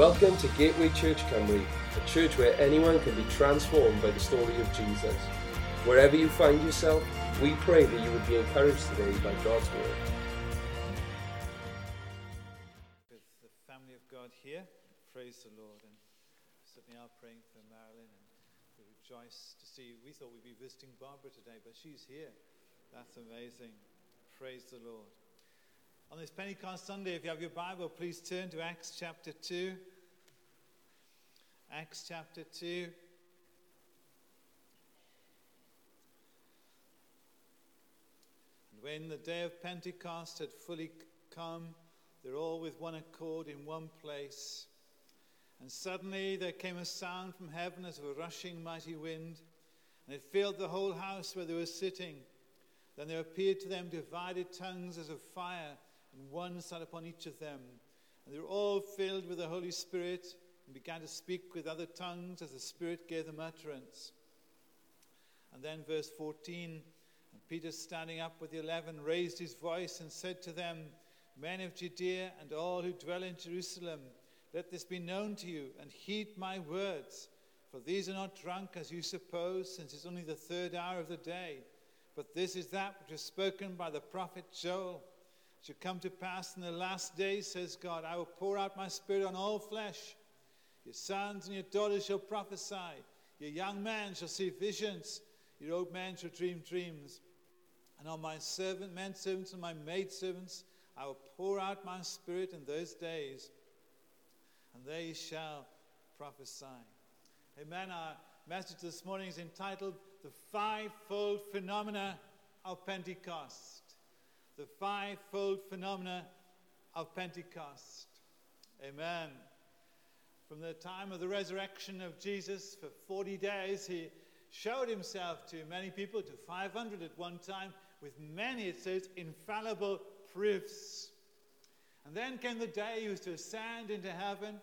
Welcome to Gateway Church Cymru, a church where anyone can be transformed by the story of Jesus. Wherever you find yourself, we pray that you would be encouraged today by God's word. with the family of God here. Praise the Lord. And certainly are praying for Marilyn and we rejoice to see. We thought we'd be visiting Barbara today, but she's here. That's amazing. Praise the Lord. On this Pentecost Sunday, if you have your Bible, please turn to Acts chapter 2. Acts chapter 2. And when the day of Pentecost had fully come, they're all with one accord in one place. And suddenly there came a sound from heaven as of a rushing mighty wind, and it filled the whole house where they were sitting. Then there appeared to them divided tongues as of fire, and one sat upon each of them. And they were all filled with the Holy Spirit, and began to speak with other tongues as the Spirit gave them utterance. And then, verse 14 And Peter, standing up with the eleven, raised his voice and said to them, Men of Judea and all who dwell in Jerusalem, let this be known to you, and heed my words. For these are not drunk as you suppose, since it's only the third hour of the day. But this is that which was spoken by the prophet Joel. It shall come to pass in the last days, says God, I will pour out my spirit on all flesh. Your sons and your daughters shall prophesy. Your young men shall see visions. Your old men shall dream dreams. And on my servant, men servants, and my maid servants, I will pour out my spirit in those days, and they shall prophesy. Amen. Our message this morning is entitled The Fivefold Phenomena of Pentecost. The Fivefold Phenomena of Pentecost. Amen. From the time of the resurrection of Jesus for 40 days, he showed himself to many people, to 500 at one time, with many, it says, infallible proofs. And then came the day he was to ascend into heaven,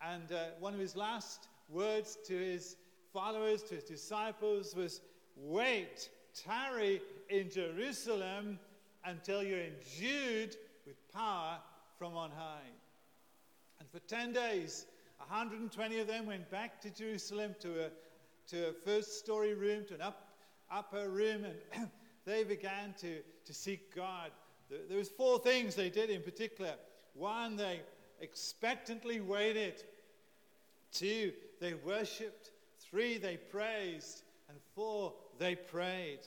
and uh, one of his last words to his followers, to his disciples, was Wait, tarry in Jerusalem until you're endued with power from on high. And for 10 days, 120 of them went back to Jerusalem to a, to a first story room, to an up, upper room, and they began to, to seek God. There, was four things they did in particular. One, they expectantly waited. Two, they worshipped. Three, they praised. And four, they prayed.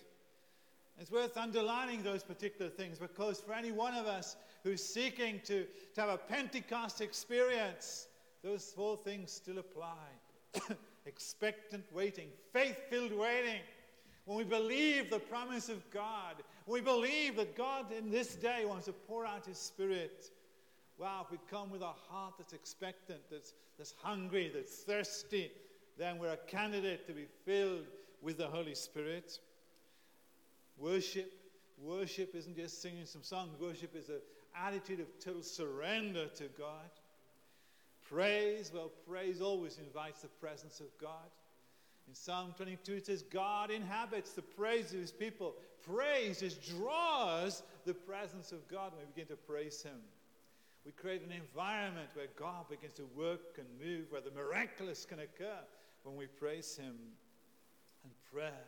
It's worth underlining those particular things because for any one of us who's seeking to, to have a Pentecost experience, those four things still apply. Expectant waiting, faith filled waiting. When we believe the promise of God, we believe that God in this day wants to pour out His Spirit. Wow, if we come with a heart that's expectant, that's, that's hungry, that's thirsty, then we're a candidate to be filled with the Holy Spirit. Worship. Worship isn't just singing some songs, worship is an attitude of total surrender to God. Praise, well, praise always invites the presence of God. In Psalm 22, it says, God inhabits the praise of his people. Praise just draws the presence of God when we begin to praise him. We create an environment where God begins to work and move, where the miraculous can occur when we praise him. And prayer.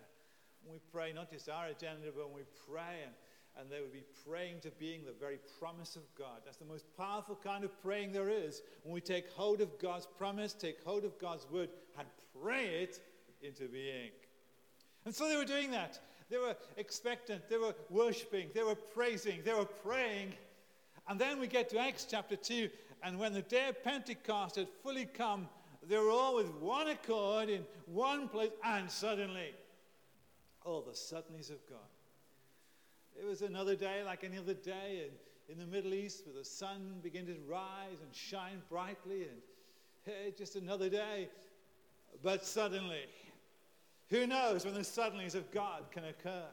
When we pray, not just our agenda, but when we pray and and they would be praying to being the very promise of God. That's the most powerful kind of praying there is. When we take hold of God's promise, take hold of God's word, and pray it into being. And so they were doing that. They were expectant, they were worshiping, they were praising, they were praying. And then we get to Acts chapter 2, and when the day of Pentecost had fully come, they were all with one accord in one place, and suddenly, all the suddenlies of God. It was another day like any other day in, in the Middle East where the sun began to rise and shine brightly, and hey, just another day. But suddenly, who knows when the suddenlies of God can occur?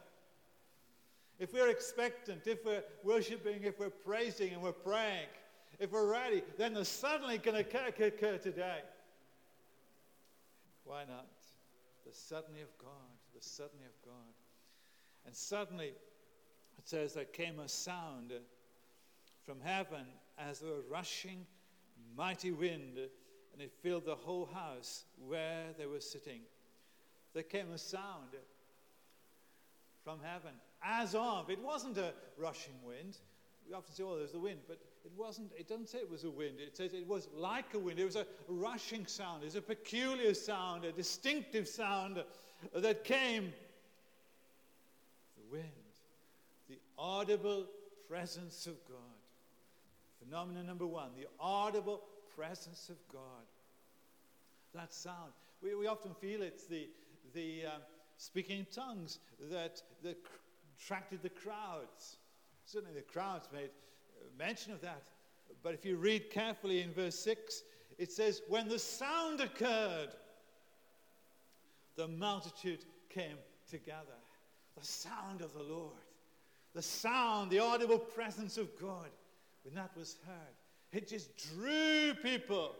If we're expectant, if we're worshiping, if we're praising and we're praying, if we're ready, then the suddenly can occur, can occur today. Why not? The suddenly of God, the suddenly of God. And suddenly, it says there came a sound from heaven as of a rushing mighty wind, and it filled the whole house where they were sitting. There came a sound from heaven, as of, it wasn't a rushing wind. We often say, oh, there's the wind, but it wasn't, it doesn't say it was a wind. It says it was like a wind. It was a rushing sound. It was a peculiar sound, a distinctive sound that came. The wind, audible presence of God. Phenomenon number one, the audible presence of God. That sound. We, we often feel it's the, the um, speaking in tongues that, that attracted the crowds. Certainly the crowds made uh, mention of that. But if you read carefully in verse 6, it says, When the sound occurred, the multitude came together. The sound of the Lord, the sound, the audible presence of God. When that was heard, it just drew people.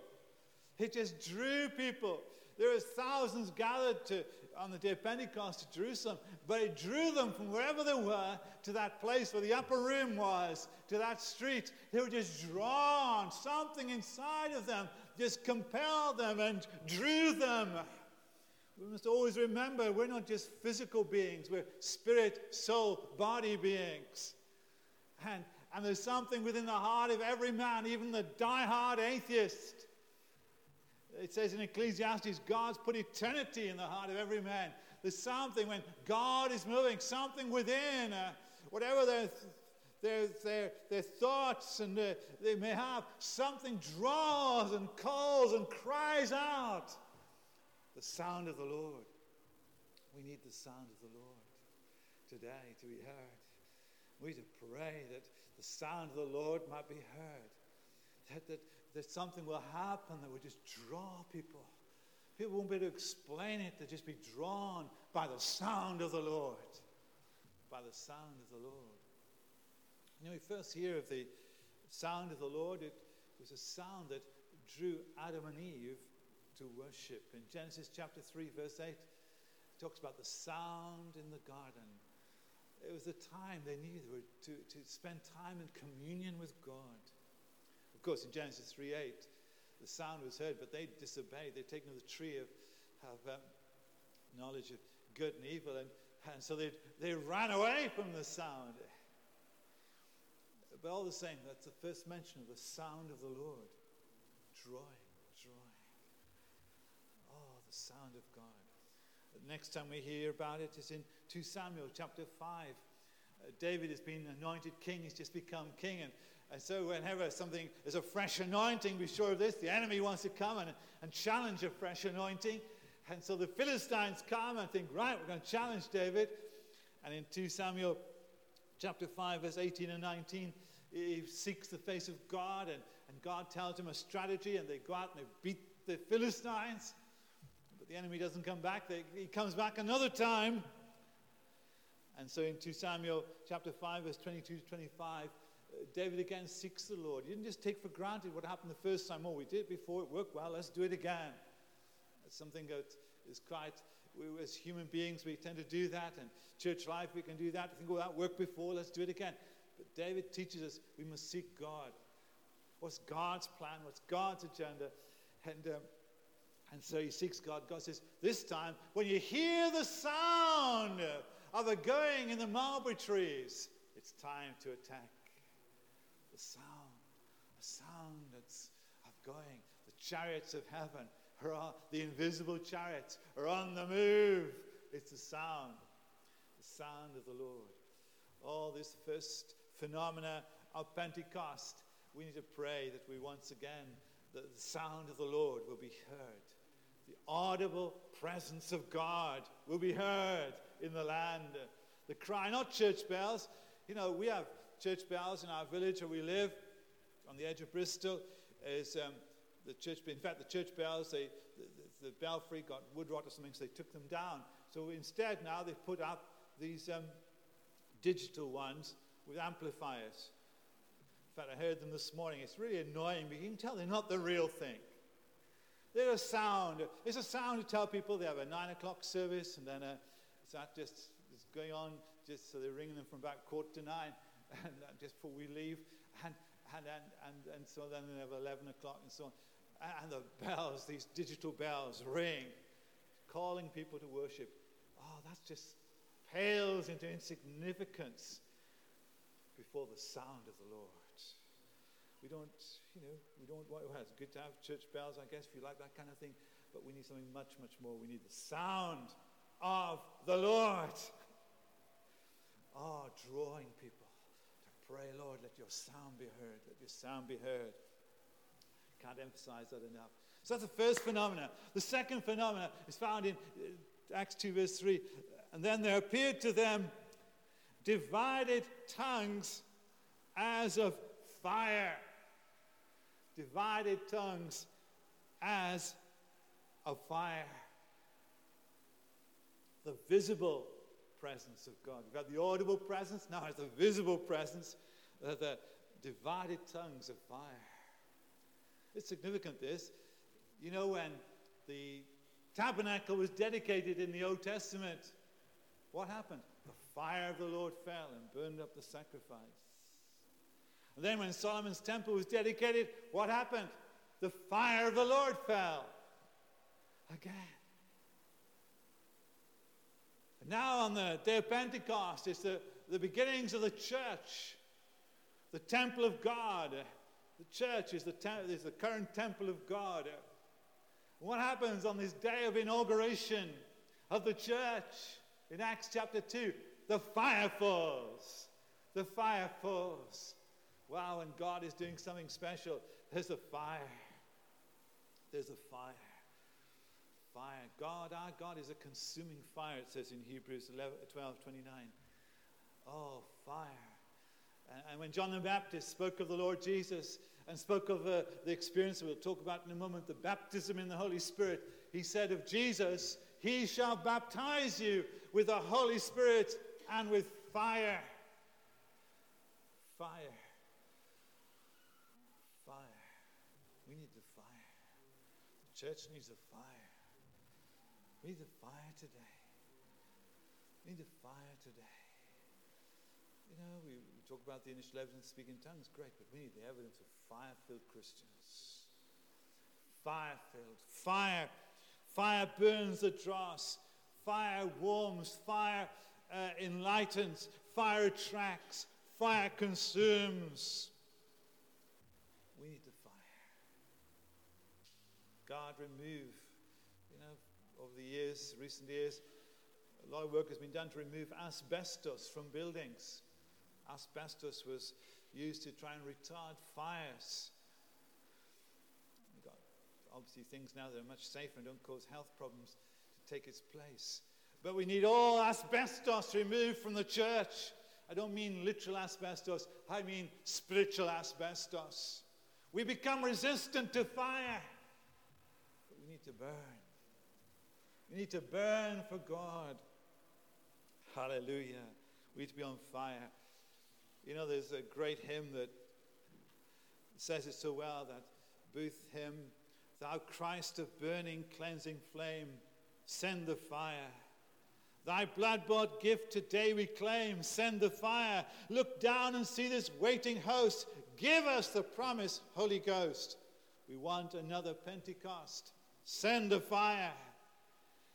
It just drew people. There were thousands gathered to, on the day of Pentecost to Jerusalem, but it drew them from wherever they were to that place where the upper room was, to that street. They were just drawn. Something inside of them just compelled them and drew them. We must always remember we're not just physical beings, we're spirit, soul, body beings. And, and there's something within the heart of every man, even the die-hard atheist it says in Ecclesiastes, God's put eternity in the heart of every man. There's something when God is moving, something within, uh, whatever their, their, their, their thoughts and uh, they may have, something draws and calls and cries out. The sound of the Lord. We need the sound of the Lord today to be heard. We need to pray that the sound of the Lord might be heard. That, that, that something will happen that will just draw people. People won't be able to explain it, they'll just be drawn by the sound of the Lord. By the sound of the Lord. You know, we first hear of the sound of the Lord, it was a sound that drew Adam and Eve to worship. In Genesis chapter 3, verse 8, it talks about the sound in the garden. It was a time they needed to, to spend time in communion with God. Of course, in Genesis 3 8, the sound was heard, but they disobeyed. They'd taken the tree of, of um, knowledge of good and evil, and, and so they, they ran away from the sound. But all the same, that's the first mention of the sound of the Lord. Drawing, drawing. Oh, the sound of God. The next time we hear about it is in 2 Samuel chapter 5. Uh, David has been anointed king, he's just become king, and and so, whenever something is a fresh anointing, be sure of this the enemy wants to come and, and challenge a fresh anointing. And so the Philistines come and think, right, we're going to challenge David. And in 2 Samuel chapter 5, verse 18 and 19, he seeks the face of God, and, and God tells him a strategy, and they go out and they beat the Philistines. The enemy doesn't come back. He comes back another time. And so in 2 Samuel chapter 5, verse 22 to 25, David again seeks the Lord. He didn't just take for granted what happened the first time. Oh, we did it before, it worked well, let's do it again. It's something that is quite, we, as human beings, we tend to do that. And church life, we can do that. We think, oh, that worked before, let's do it again. But David teaches us we must seek God. What's God's plan? What's God's agenda? And, um, and so he seeks God. God says, This time, when you hear the sound of the going in the mulberry trees, it's time to attack the sound, the sound that's of going. The chariots of heaven are the invisible chariots are on the move. It's the sound, the sound of the Lord. All this first phenomena of Pentecost, we need to pray that we once again, the, the sound of the Lord will be heard. The audible presence of God will be heard in the land. The cry, not church bells. You know, we have church bells in our village where we live, on the edge of Bristol, is um, the church. In fact, the church bells, they, the, the, belfry got wood rot or something, so they took them down. So instead, now they've put up these um, digital ones with amplifiers. In fact, I heard them this morning. It's really annoying, but you can tell they're not the real thing. They're a sound. It's a sound to tell people they have a nine o'clock service, and then a, is that just is going on just so they're ringing them from about quarter to nine. and uh, just before we leave. And, and, and, and, and so then they have 11 o'clock and so on. And the bells, these digital bells ring, calling people to worship. Oh, that just pales into insignificance before the sound of the Lord. We don't, you know, we don't, well, it's good to have church bells, I guess, if you like that kind of thing, but we need something much, much more. We need the sound of the Lord. Oh, drawing people to pray, Lord, let your sound be heard, let your sound be heard. Can't emphasize that enough. So that's the first phenomena. The second phenomena is found in uh, Acts 2, verse 3. And then there appeared to them divided tongues as of fire. Divided tongues as of fire. The visible presence of God. We've got the audible presence, now it's the visible presence, uh, the divided tongues of fire. It's significant, this. You know, when the tabernacle was dedicated in the Old Testament, what happened? The fire of the Lord fell and burned up the sacrifice. And then when Solomon's temple was dedicated, what happened? The fire of the Lord fell again. And now on the day of Pentecost, it's the, the beginnings of the church, the temple of God. The church is the, te- is the current temple of God. What happens on this day of inauguration of the church? In Acts chapter 2, the fire falls. The fire falls. Wow, and God is doing something special. There's a fire. There's a fire. Fire. God, our God is a consuming fire, it says in Hebrews 11, 12 29. Oh, fire. And, when John the Baptist spoke of the Lord Jesus and spoke of uh, the experience we'll talk about in a moment, the baptism in the Holy Spirit, he said of Jesus, he shall baptize you with the Holy Spirit and with. Fire. Fire. We need the fire. The church needs a fire. We need a fire today. We need a fire today. You know, we, we talk about the initial evidence of speaking tongues, great, but we need the evidence of fire filled Christians. Fire filled. Fire Fire burns the dross. Fire warms. Fire uh, enlightens. Fire attracts. Fire consumes. We need the fire. God, remove. You know, over the years, recent years, a lot of work has been done to remove asbestos from buildings. Asbestos was used to try and retard fires obviously things now that are much safer and don't cause health problems to take its place. But we need all asbestos removed from the church. I don't mean literal asbestos, I mean spiritual asbestos. We become resistant to fire, to burn. We need to burn for God. Hallelujah. We need to be on fire. You know, there's a great hymn that says it so well that Booth hymn Thou Christ of burning, cleansing flame, send the fire. Thy blood bought gift today we claim. Send the fire. Look down and see this waiting host. Give us the promise, Holy Ghost. We want another Pentecost. Send the fire.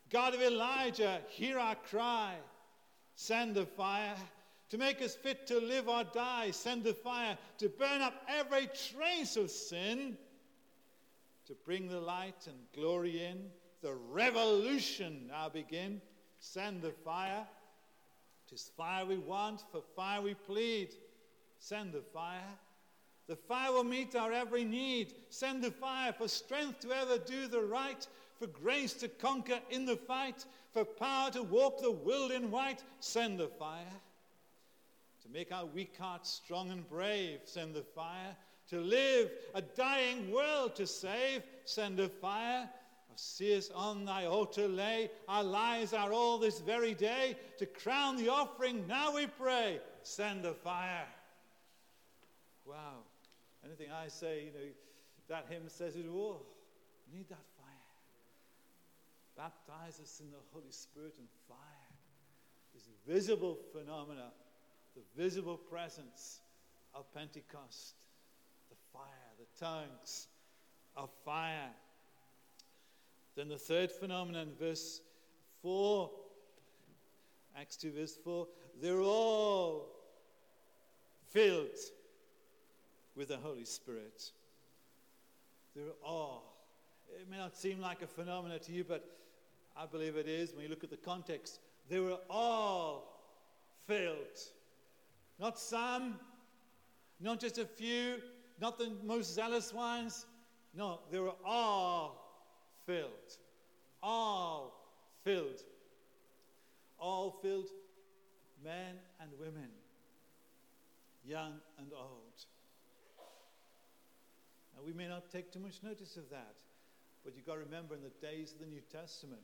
God of Elijah, hear our cry. Send the fire. To make us fit to live or die, send the fire. To burn up every trace of sin to bring the light and glory in. The revolution now begin. Send the fire. Tis fire we want, for fire we plead. Send the fire. The fire will meet our every need. Send the fire for strength to ever do the right, for grace to conquer in the fight, for power to walk the world in white. Send the fire. To make our weak hearts strong and brave, send the fire to live, a dying world to save. Send a fire. Oh, see us on thy altar lay. Our lives are all this very day. To crown the offering, now we pray. Send a fire. Wow. Anything I say, you know, that hymn says it all. Need that fire. Baptize us in the Holy Spirit and fire. This visible phenomena, the visible presence of Pentecost the fire, the tongues of fire. Then the third phenomenon, verse 4, Acts 2, verse 4, they're all filled with the Holy Spirit. They're all. It may not seem like a phenomenon to you, but I believe it is when you look at the context. They were all filled. Not some, not just a few, not the most zealous ones. No, they were all filled. All filled. All filled, men and women, young and old. We may not take too much notice of that, but you've got to remember in the days of the New Testament,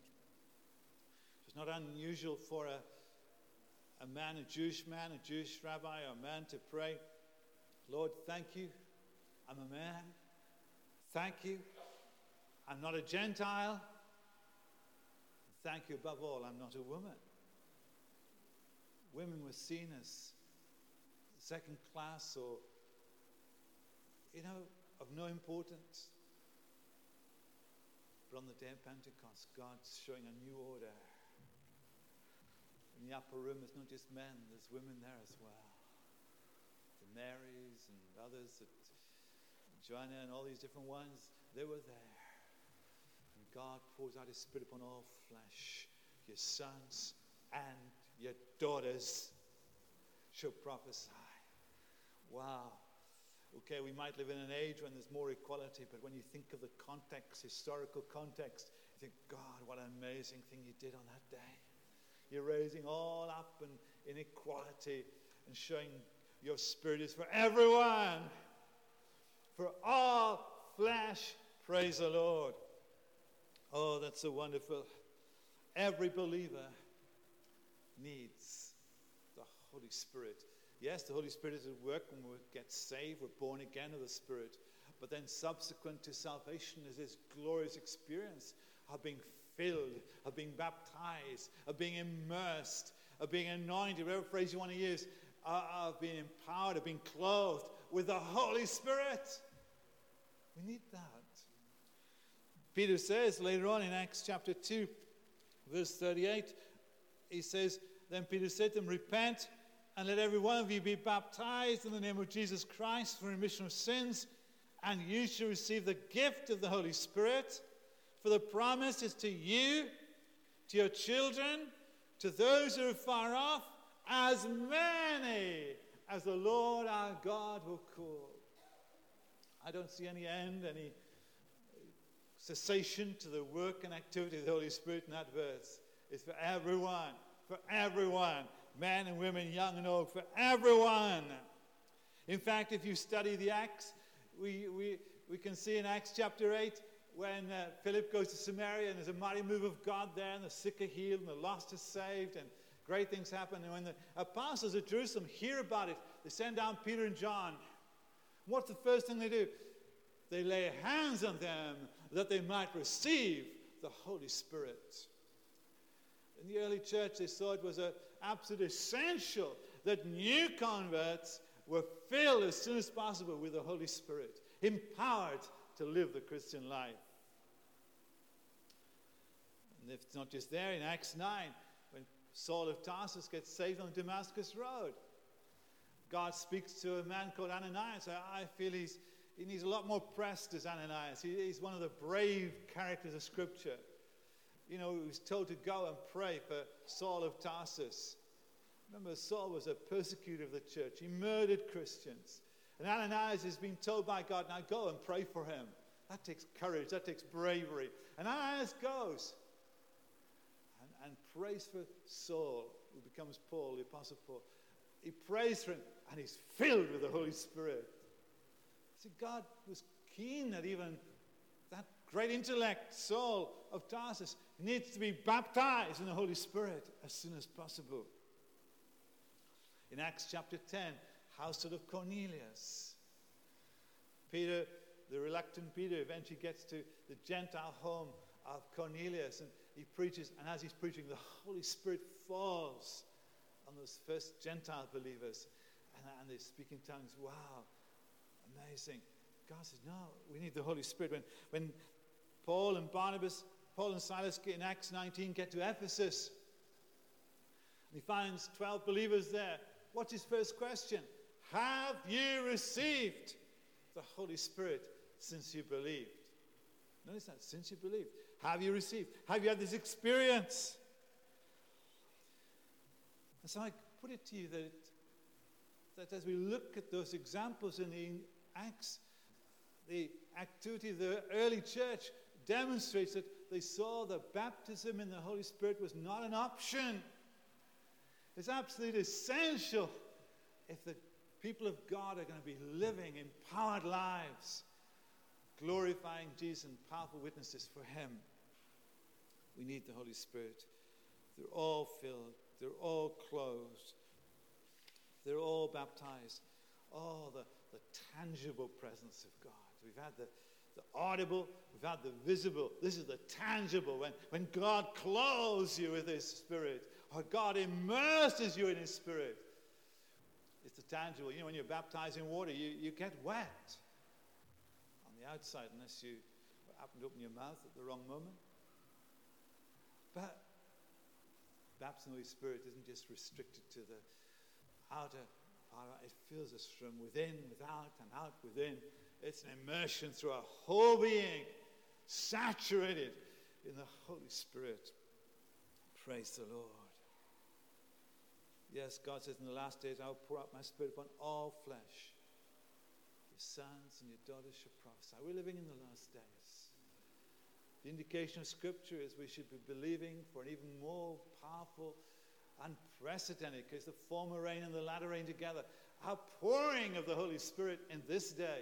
it's not unusual for a, a man, a Jewish man, a Jewish rabbi, or a man to pray, Lord, thank you. I'm a man. Thank you. I'm not a Gentile. Thank you above all, I'm not a woman. Women were seen as second class or, you know, of no importance. But on the day of Pentecost, God's showing a new order. In the upper room, it's not just men, there's women there as well. The Marys and others, that, Joanna and all these different ones, they were there. And God pours out His Spirit upon all flesh. Your sons and your daughters shall prophesy. Wow. Okay, we might live in an age when there's more equality, but when you think of the context, historical context, you think, God, what an amazing thing you did on that day. You're raising all up in, inequality and showing your spirit is for everyone, for all flesh. Praise the Lord. Oh, that's so wonderful. Every believer needs the Holy Spirit Yes, the Holy Spirit is at work when we get saved, we're born again of the Spirit. But then, subsequent to salvation, is this glorious experience of being filled, of being baptized, of being immersed, of being anointed, whatever phrase you want to use, of being empowered, of being clothed with the Holy Spirit. We need that. Peter says later on in Acts chapter 2, verse 38, he says, Then Peter said to them, Repent and let every one of you be baptized in the name of Jesus Christ for remission of sins, and you shall receive the gift of the Holy Spirit. For the promise is to you, to your children, to those who are far off, as many as the Lord our God will call. I don't see any end, any cessation to the work and activity of the Holy Spirit in that verse. It's for everyone, for everyone men and women, young and old, for everyone. In fact, if you study the Acts, we, we, we can see in Acts chapter 8 when uh, Philip goes to Samaria and there's a mighty move of God there, and the sick are healed, and the lost are saved, and great things happen. And when the apostles at Jerusalem hear about it, they send down Peter and John. What's the first thing they do? They lay hands on them that they might receive the Holy Spirit. In the early church, they saw it was a, absolutely essential that new converts were filled as soon as possible with the Holy Spirit, empowered to live the Christian life. And if it's not just there, in Acts 9, when Saul of Tarsus gets saved on Damascus Road, God speaks to a man called Ananias. I feel he's, he needs a lot more pressed as Ananias. He, he's one of the brave characters of Scripture you know, he was told to go and pray for Saul of Tarsus. Remember, Saul was a persecutor of the church. He murdered Christians. And Ananias has been told by God, now go and pray for him. That takes courage, that takes bravery. And Ananias goes and, and prays for Saul, who becomes Paul, the Apostle Paul. He prays for him, and he's filled with the Holy Spirit. See, God was keen that even great intellect, Saul of Tarsus, needs to be baptized in the Holy Spirit as soon as possible. In Acts chapter 10, household of Cornelius. Peter, the reluctant Peter, eventually gets to the Gentile home of Cornelius and he preaches, and as he's preaching, the Holy Spirit falls on those first Gentile believers and, and they speak in tongues. Wow, amazing. God says, no, we need the Holy Spirit. When, when Paul and Barnabas, Paul and Silas in Acts 19 get to Ephesus, and he finds 12 believers there. What's his first question? Have you received the Holy Spirit since you believed? Notice that, since you believed. Have you received? Have you had this experience? And so I put it to you that, that as we look at those examples in the Acts, the activity of the early church demonstrates that they saw that baptism in the Holy Spirit was not an option. It's absolutely essential if the people of God are going to be living empowered lives, glorifying Jesus and powerful witnesses for Him. We need the Holy Spirit. They're all filled, they're all closed, they're all baptized. Oh, the, the tangible presence of God. We've had the, the audible, we've the visible. This is the tangible. When, when God clothes you with His Spirit, or God immerses you in His Spirit, it's the tangible. You know, when you're baptized in water, you, you get wet on the outside unless you happen to open your mouth at the wrong moment. But baptism of the Spirit isn't just restricted to the outer part. It fills us from within, without, and out within. It's an immersion through our whole being, saturated in the Holy Spirit. Praise the Lord. Yes, God says, in the last days, I'll pour out my spirit upon all flesh. Your sons and your daughters shall prophesy. We're living in the last days. The indication of Scripture is we should be believing for an even more powerful, unprecedented, because the former rain and the latter rain together, outpouring of the Holy Spirit in this day.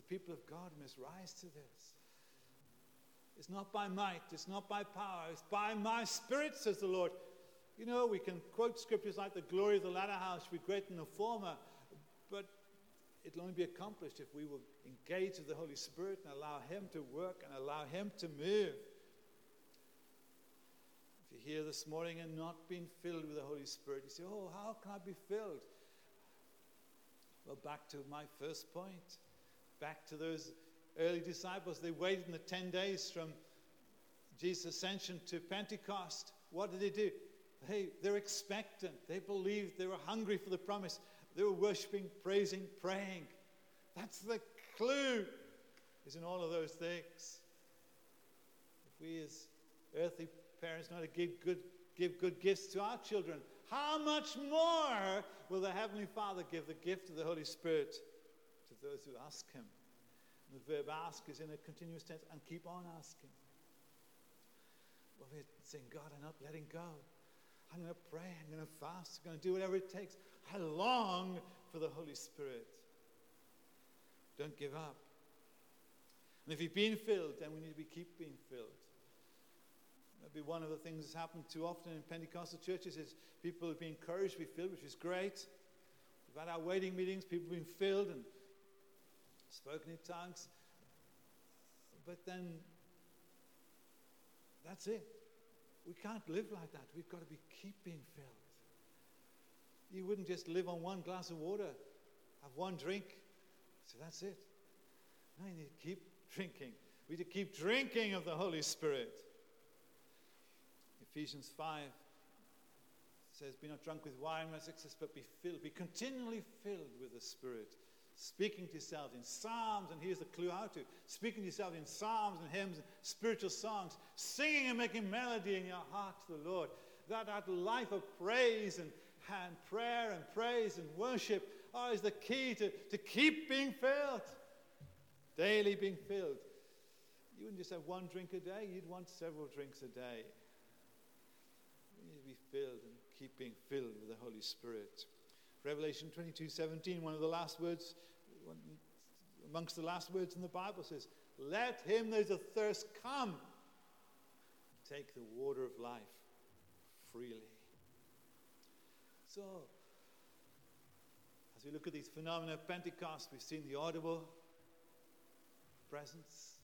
The people of God must rise to this. It's not by might, it's not by power, it's by my Spirit, says the Lord. You know, we can quote scriptures like the glory of the latter house will be greater than the former, but it'll only be accomplished if we will engage with the Holy Spirit and allow Him to work and allow Him to move. If you're here this morning and not being filled with the Holy Spirit, you say, Oh, how can I be filled? Well, back to my first point. Back to those early disciples. They waited in the 10 days from Jesus' ascension to Pentecost. What did they do? Hey, they're expectant. They believed. They were hungry for the promise. They were worshiping, praising, praying. That's the clue, is in all of those things. If we as earthly parents know to give good, give good gifts to our children, how much more will the Heavenly Father give the gift of the Holy Spirit those who ask Him? And the verb ask is in a continuous tense and keep on asking. Well, we're saying, God, I'm not letting go. I'm going to pray, I'm going to fast, I'm going to do whatever it takes. I long for the Holy Spirit. Don't give up. And if you've been filled, then we need to be keep being filled. Maybe one of the things that's happened too often in Pentecostal churches is people have been encouraged to be filled, which is great. We've had our waiting meetings, people have been filled and spoken in tongues. But then that's it. We can't live like that. We've got to be keeping filled. You wouldn't just live on one glass of water, have one drink. So that's it. No, you need to keep drinking. We need to keep drinking of the Holy Spirit. Ephesians 5 says, Be not drunk with wine, my success, but be filled. Be continually filled with the Spirit speaking to yourself in psalms, and here's the clue how to speaking to yourself in psalms and hymns and spiritual songs, singing and making melody in your heart to the Lord. That, that life of praise and, and prayer and praise and worship oh, is the key to, to keep being filled, daily being filled. You wouldn't just have one drink a day, you'd want several drinks a day. You need to be filled and keep being filled with the Holy Spirit. Revelation 22 17, one of the last words, amongst the last words in the Bible says, Let him that is athirst come, take the water of life freely. So, as we look at these phenomena of Pentecost, we've seen the audible presence,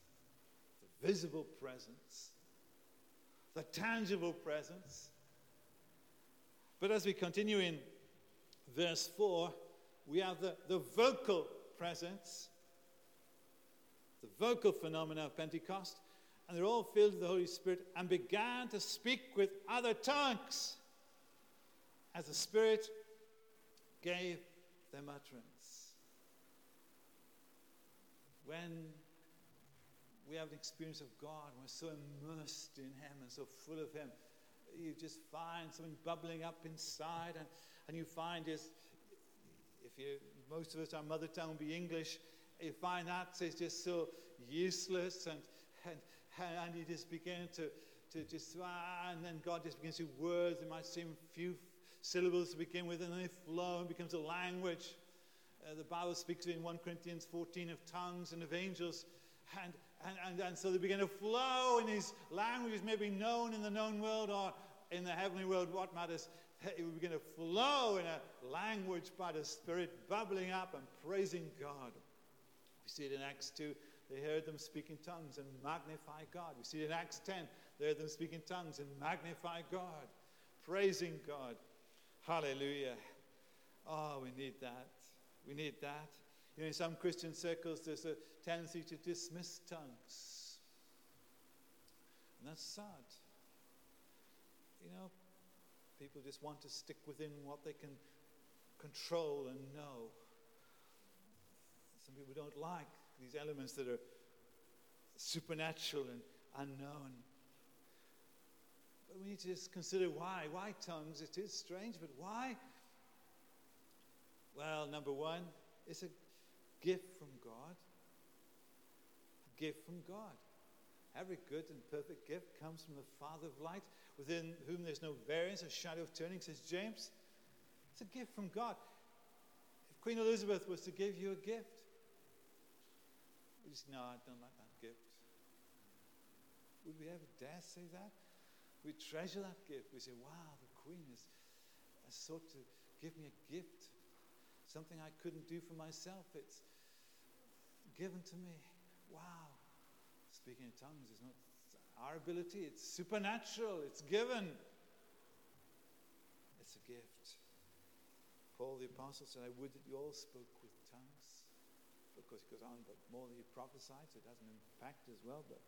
the visible presence, the tangible presence. But as we continue in verse 4, we have the, the vocal presence, the vocal phenomena of Pentecost, and they're all filled with the Holy Spirit and began to speak with other tongues as the Spirit gave them utterance. When we have an experience of God, we're so immersed in Him and so full of Him, you just find something bubbling up inside, and, and you find this. If you, most of us, our mother tongue will be English, you find that is just so useless, and, and, and you just begin to, to just, ah, and then God just begins to words. It might seem few syllables to begin with, and then they flow and becomes a language. Uh, the Bible speaks in 1 Corinthians 14 of tongues and of angels. And, and, and, and so they begin to flow in these languages, maybe known in the known world or in the heavenly world. What matters? It will begin to flow in a language by the Spirit, bubbling up and praising God. We see it in Acts 2. They heard them speak in tongues and magnify God. We see it in Acts 10. They heard them speak in tongues and magnify God, praising God. Hallelujah. Oh, we need that. We need that. You know, in some Christian circles, there's a tendency to dismiss tongues. And that's sad. You know, people just want to stick within what they can control and know. Some people don't like these elements that are supernatural and unknown. But we need to just consider why. Why tongues? It is strange, but why? Well, number one, it's a gift from God. A gift from God. Every good and perfect gift comes from the Father of light, within whom there's no variance or shadow of turning, says James. It's a gift from God. If Queen Elizabeth was to give you a gift, we just, no, I don't like that gift. Would we ever dare say that? We treasure that gift. We say, wow, the Queen has, has sought to give me a gift, something I couldn't do for myself. It's given to me. Wow. Speaking in tongues is not our ability, it's supernatural, it's given. It's a gift. Paul the Apostle said, I would that you all spoke with tongues. Of course, he goes on, but more than you prophesied, so it an impact as well. But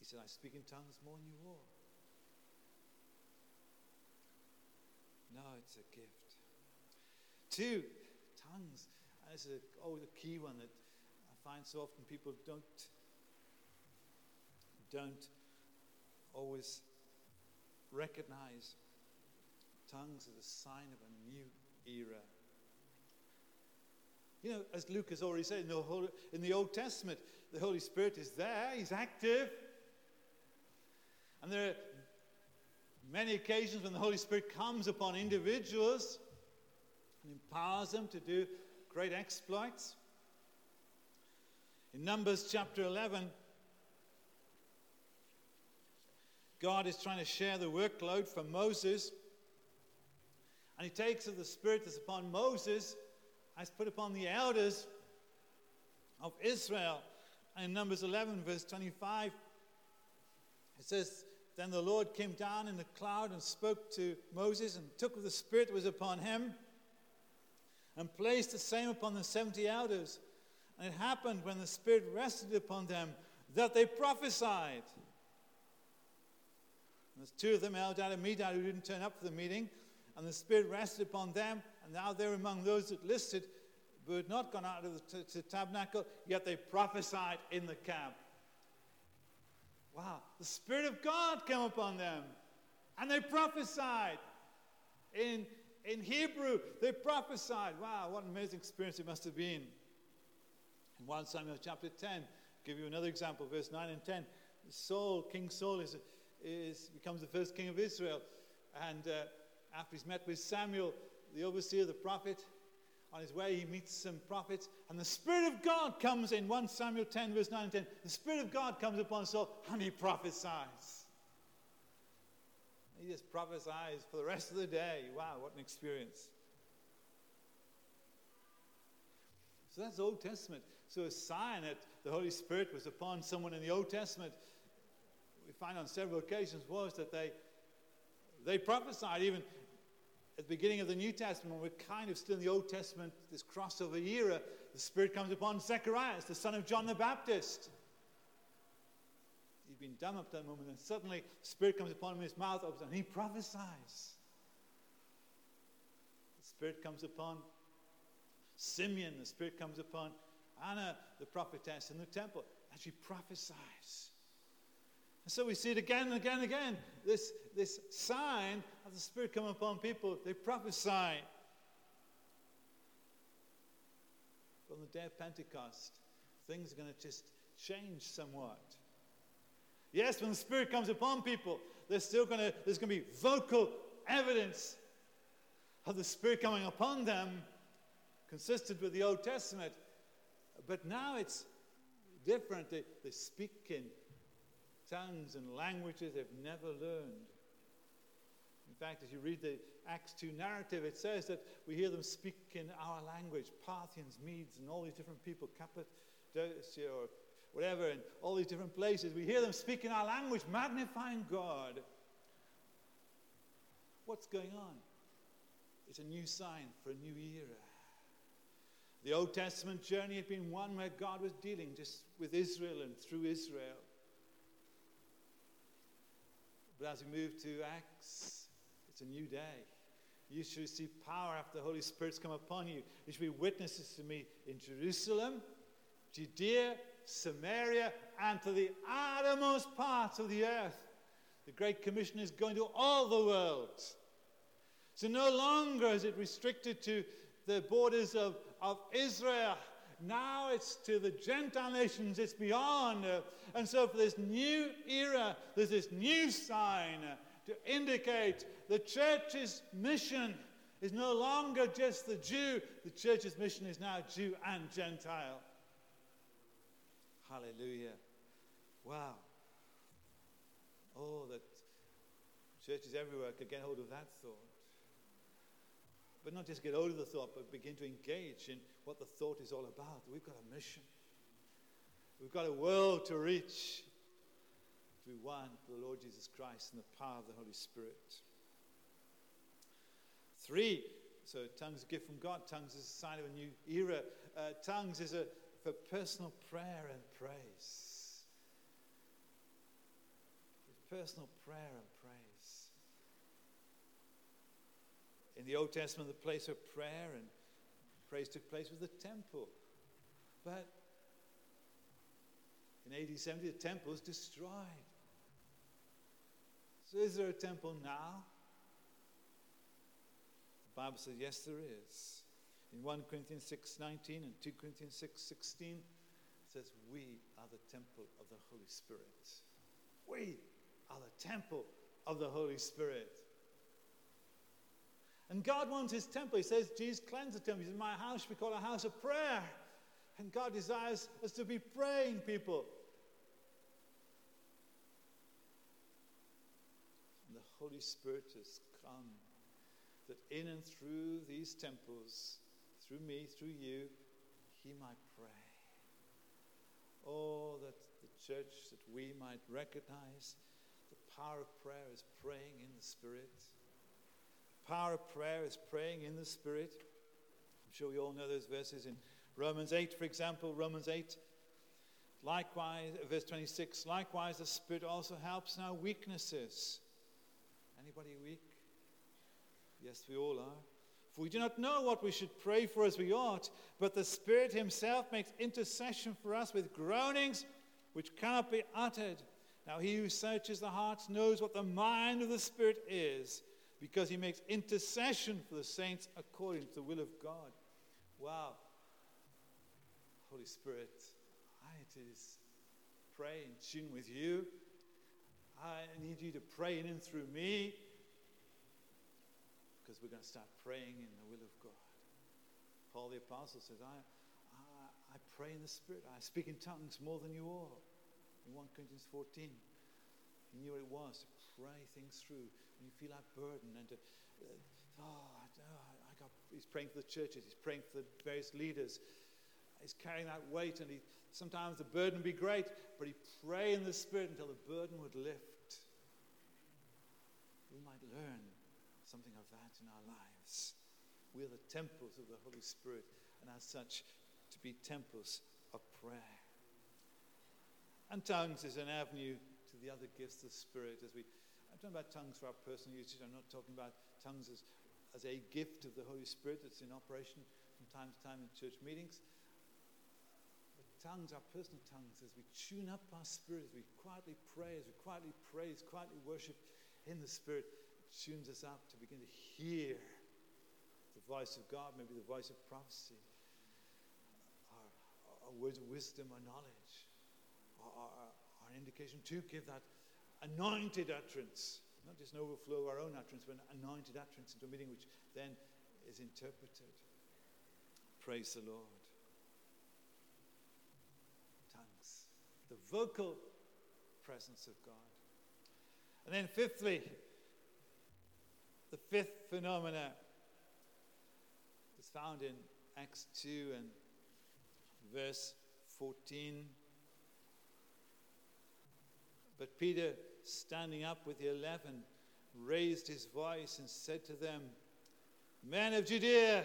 he said, I speak in tongues more than you all. No, it's a gift. Two, tongues. This is a key one that I find so often people don't don't always recognize tongues as a sign of a new era. You know, as Luke has already said in the, in the Old Testament, the Holy Spirit is there, He's active. And there are many occasions when the Holy Spirit comes upon individuals and empowers them to do great exploits. In Numbers chapter 11, God is trying to share the workload from Moses. And he takes of the spirit that's upon Moses is put upon the elders of Israel. And in Numbers 11, verse 25, it says, Then the Lord came down in the cloud and spoke to Moses and took of the spirit that was upon him and placed the same upon the 70 elders. And it happened when the spirit rested upon them that they prophesied. There's two of them, Eldad and Medad, who didn't turn up for the meeting, and the Spirit rested upon them, and now they're among those that listed, but had not gone out of the t- t- tabernacle, yet they prophesied in the camp. Wow, the Spirit of God came upon them, and they prophesied. In, in Hebrew, they prophesied. Wow, what an amazing experience it must have been. In 1 Samuel chapter 10, I'll give you another example, verse 9 and 10. Saul, King Saul, is is, becomes the first king of Israel. And uh, after he's met with Samuel, the overseer, the prophet, on his way he meets some prophets, and the Spirit of God comes in. 1 Samuel 10, verse 9 and 10. The Spirit of God comes upon Saul, and he prophesies. He just prophesies for the rest of the day. Wow, what an experience. So that's the Old Testament. So a sign that the Holy Spirit was upon someone in the Old Testament we find on several occasions was that they, they prophesied even at the beginning of the New Testament, we're kind of still in the Old Testament, this crossover era, the Spirit comes upon Zacharias, the son of John the Baptist. He'd been dumb up to that moment, and suddenly the Spirit comes upon him, his mouth opens, and he prophesies. The Spirit comes upon Simeon, the Spirit comes upon Anna, the prophetess in the temple, and she prophesies. And so we see it again and again and again. This, this sign of the Spirit coming upon people, they prophesy. But on the day of Pentecost, things are going to just change somewhat. Yes, when the Spirit comes upon people, there's still going to, there's going to be vocal evidence of the Spirit coming upon them, consistent with the Old Testament. But now it's different. They, they speak in tongues and languages they've never learned. In fact, as you read the Acts 2 narrative, it says that we hear them speak in our language Parthians, Medes, and all these different people, Cappadocia or whatever, in all these different places. We hear them speak in our language, magnifying God. What's going on? It's a new sign for a new era. The Old Testament journey had been one where God was dealing just with Israel and through Israel. But as we move to Acts, it's a new day. You should receive power after the Holy Spirit's come upon you. You should be witnesses to me in Jerusalem, Judea, Samaria, and to the uttermost parts of the earth. The Great Commission is going to all the world. So no longer is it restricted to the borders of, of Israel now it's to the Gentile nations, it's beyond. And so, for this new era, there's this new sign to indicate the church's mission is no longer just the Jew, the church's mission is now Jew and Gentile. Hallelujah. Wow. Oh, that churches everywhere could get hold of that thought. But not just get of the thought, but begin to engage in what the thought is all about. We've got a mission. We've got a world to reach one for the Lord Jesus Christ and the power of the Holy Spirit. Three, so tongues is a gift from God. Tongues is a sign of a new era. Uh, tongues is a, for personal prayer and praise. personal prayer and praise. In the Old Testament, the place of prayer and praise took place was the temple. But in AD 70, the temple was destroyed. So is there a temple now? The Bible says, yes, there is. In 1 Corinthians 6.19 and 2 Corinthians 6.16, it says, we are the temple of the Holy Spirit. We are the temple of the Holy Spirit. And God wants his temple. He says, Jesus cleansed the temple. He says, My house should be called a house of prayer. And God desires us to be praying people. And the Holy Spirit has come that in and through these temples, through me, through you, he might pray. Oh, that the church, that we might recognize the power of prayer is praying in the Spirit power of prayer is praying in the Spirit. I'm sure we all know those verses in Romans 8, for example. Romans 8, likewise, verse 26, likewise the Spirit also helps in our weaknesses. Anybody weak? Yes, we all are. For we do not know what we should pray for as we ought, but the Spirit Himself makes intercession for us with groanings which cannot be uttered. Now, He who searches the hearts knows what the mind of the Spirit is because he makes intercession for the saints according to the will of God. Wow. Holy Spirit, I to pray in tune with you. I need you to pray in and through me because we're going to start praying in the will of God. Paul the Apostle says, I, I, I pray in the Spirit. I speak in tongues more than you all. In 1 Corinthians 14, he knew what it was to pray things through and you feel that burden and uh, oh, I got, he's praying for the churches, he's praying for the various leaders. He's carrying that weight, and he, sometimes the burden would be great, but he pray in the Spirit until the burden would lift. We might learn something of that in our lives. lives. We are the temples of the Holy Spirit, and as such, to be temples of prayer. And tongues is an avenue to the other gifts of the Spirit. As we, I'm talking about tongues for our personal usage. I'm not talking about tongues as, as a gift of the Holy Spirit that's in operation from time to time in church meetings. But tongues, our personal tongues, as we tune up our spirit, as we quietly pray, as we quietly praise, quietly worship in the Spirit, it tunes us up to begin to hear the voice of God, maybe the voice of prophecy, our, our words of wisdom or knowledge, our, our, our indication to give that anointed utterance, not just an overflow of our own utterance, but an anointed utterance into a meeting which then is interpreted. Praise the Lord. Tongues, the vocal presence of God. And then, fifthly, the fifth phenomena is found in Acts 2 and verse 14. But Peter, standing up with the eleven, raised his voice and said to them, Men of Judea,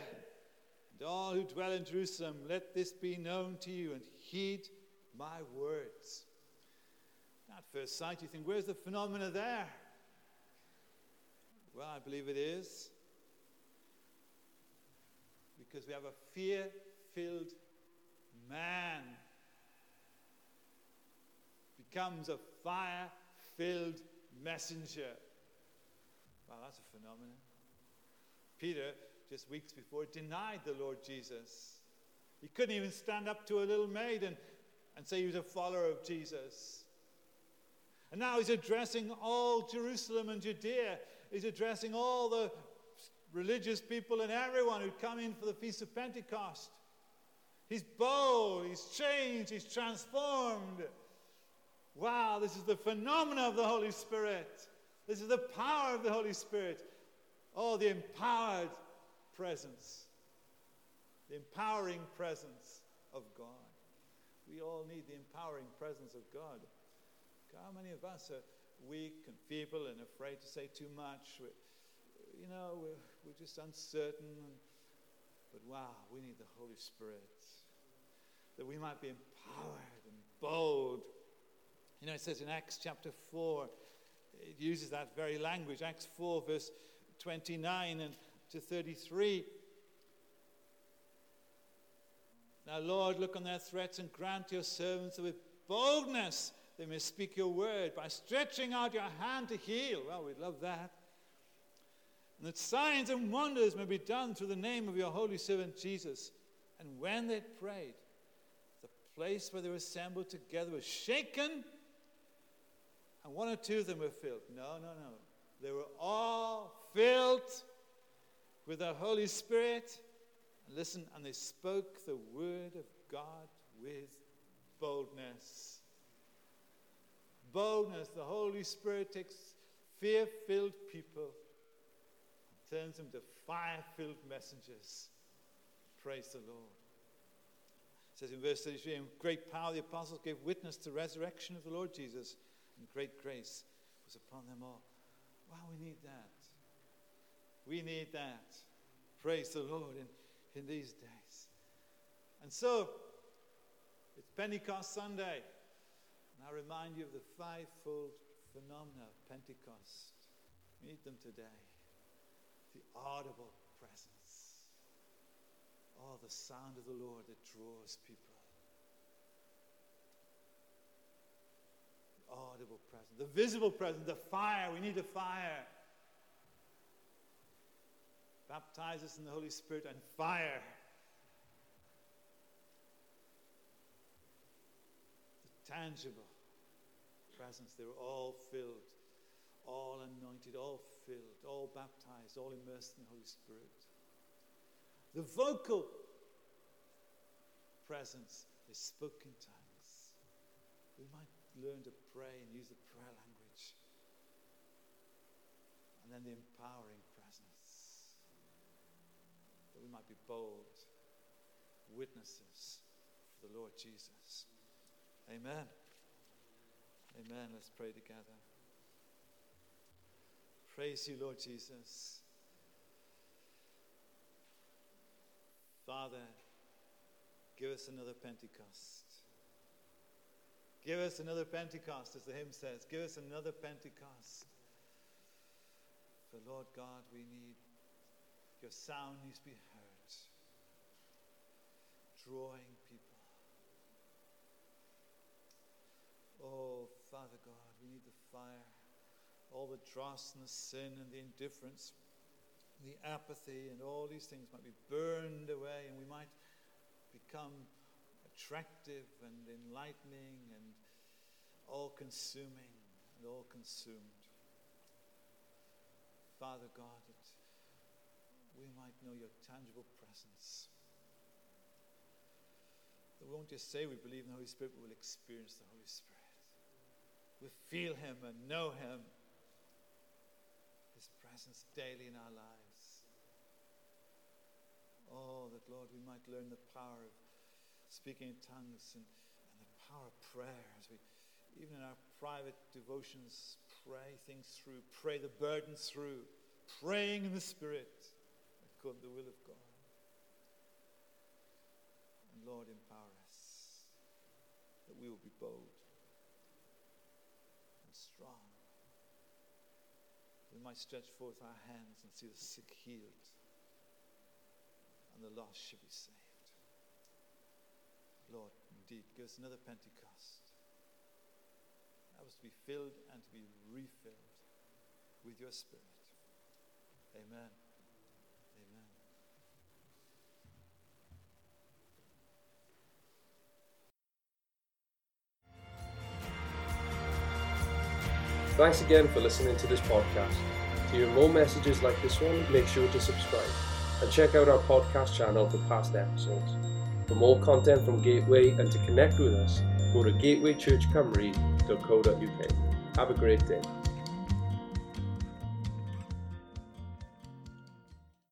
and all who dwell in Jerusalem, let this be known to you and heed my words. At first sight, you think, where's the phenomena there? Well, I believe it is because we have a fear filled man becomes a fire filled messenger. Wow, that's a phenomenon. Peter, just weeks before, denied the Lord Jesus. He couldn't even stand up to a little maid and, and say he was a follower of Jesus. And now he's addressing all Jerusalem and Judea. He's addressing all the religious people and everyone who'd come in for the Feast of Pentecost. He's bold, he's changed, he's transformed. Wow, this is the phenomena of the Holy Spirit. This is the power of the Holy Spirit. Oh, the empowered presence, the empowering presence of God. We all need the empowering presence of God. How many of us are weak and feeble and afraid to say too much? We're, you know, we're, we're just uncertain. But wow, we need the Holy Spirit that we might be empowered and bold. You know, it says in Acts chapter 4, it uses that very language, Acts 4, verse 29 and to 33. Now, Lord, look on their threats and grant your servants that with boldness they may speak your word by stretching out your hand to heal. Well, we'd love that. And that signs and wonders may be done through the name of your holy servant Jesus. And when they prayed, the place where they were assembled together was shaken, and one or two of them were filled. No, no, no. They were all filled with the Holy Spirit. And listen, and they spoke the word of God with boldness boldness, the Holy Spirit takes fear filled people and turns them to fire filled messengers. Praise the Lord. It says in verse 33 In great power the apostles gave witness to the resurrection of the Lord Jesus, and great grace was upon them all. Wow, we need that. We need that. Praise the Lord in, in these days. And so, it's Pentecost Sunday. And I remind you of the fivefold phenomena of Pentecost. Meet them today. The audible presence. Oh, the sound of the Lord that draws people. The audible presence. The visible presence. The fire. We need a fire. Baptize us in the Holy Spirit and fire. The tangible presence. They were all filled, all anointed, all filled, all baptized, all immersed in the Holy Spirit. The vocal presence is spoken tongues. We might learn to pray and use the prayer language. And then the empowering presence. That we might be bold witnesses for the Lord Jesus. Amen. Amen. Let's pray together. Praise you, Lord Jesus. Father, give us another Pentecost. Give us another Pentecost, as the hymn says. Give us another Pentecost. For Lord God, we need your sound needs to be heard, drawing people. Oh, Father God, we need the fire. All the dross and the sin and the indifference, the apathy, and all these things might be burned away, and we might become attractive and enlightening and all consuming and all consumed. Father God, that we might know your tangible presence. That we won't just say we believe in the Holy Spirit, but we'll experience the Holy Spirit. We'll feel Him and know Him. His presence daily in our lives. Oh, that Lord, we might learn the power of speaking in tongues and, and the power of prayer as we, even in our private devotions, pray things through, pray the burden through, praying in the Spirit according to the will of God. And Lord, empower us that we will be bold and strong. We might stretch forth our hands and see the sick healed and the lost should be saved. Lord, indeed, give us another Pentecost. Help us to be filled and to be refilled with your Spirit. Amen. Amen. Thanks again for listening to this podcast. To hear more messages like this one, make sure to subscribe and check out our podcast channel for past episodes. For more content from Gateway and to connect with us, go to gatewaychurchcumry.co.uk. Have a great day.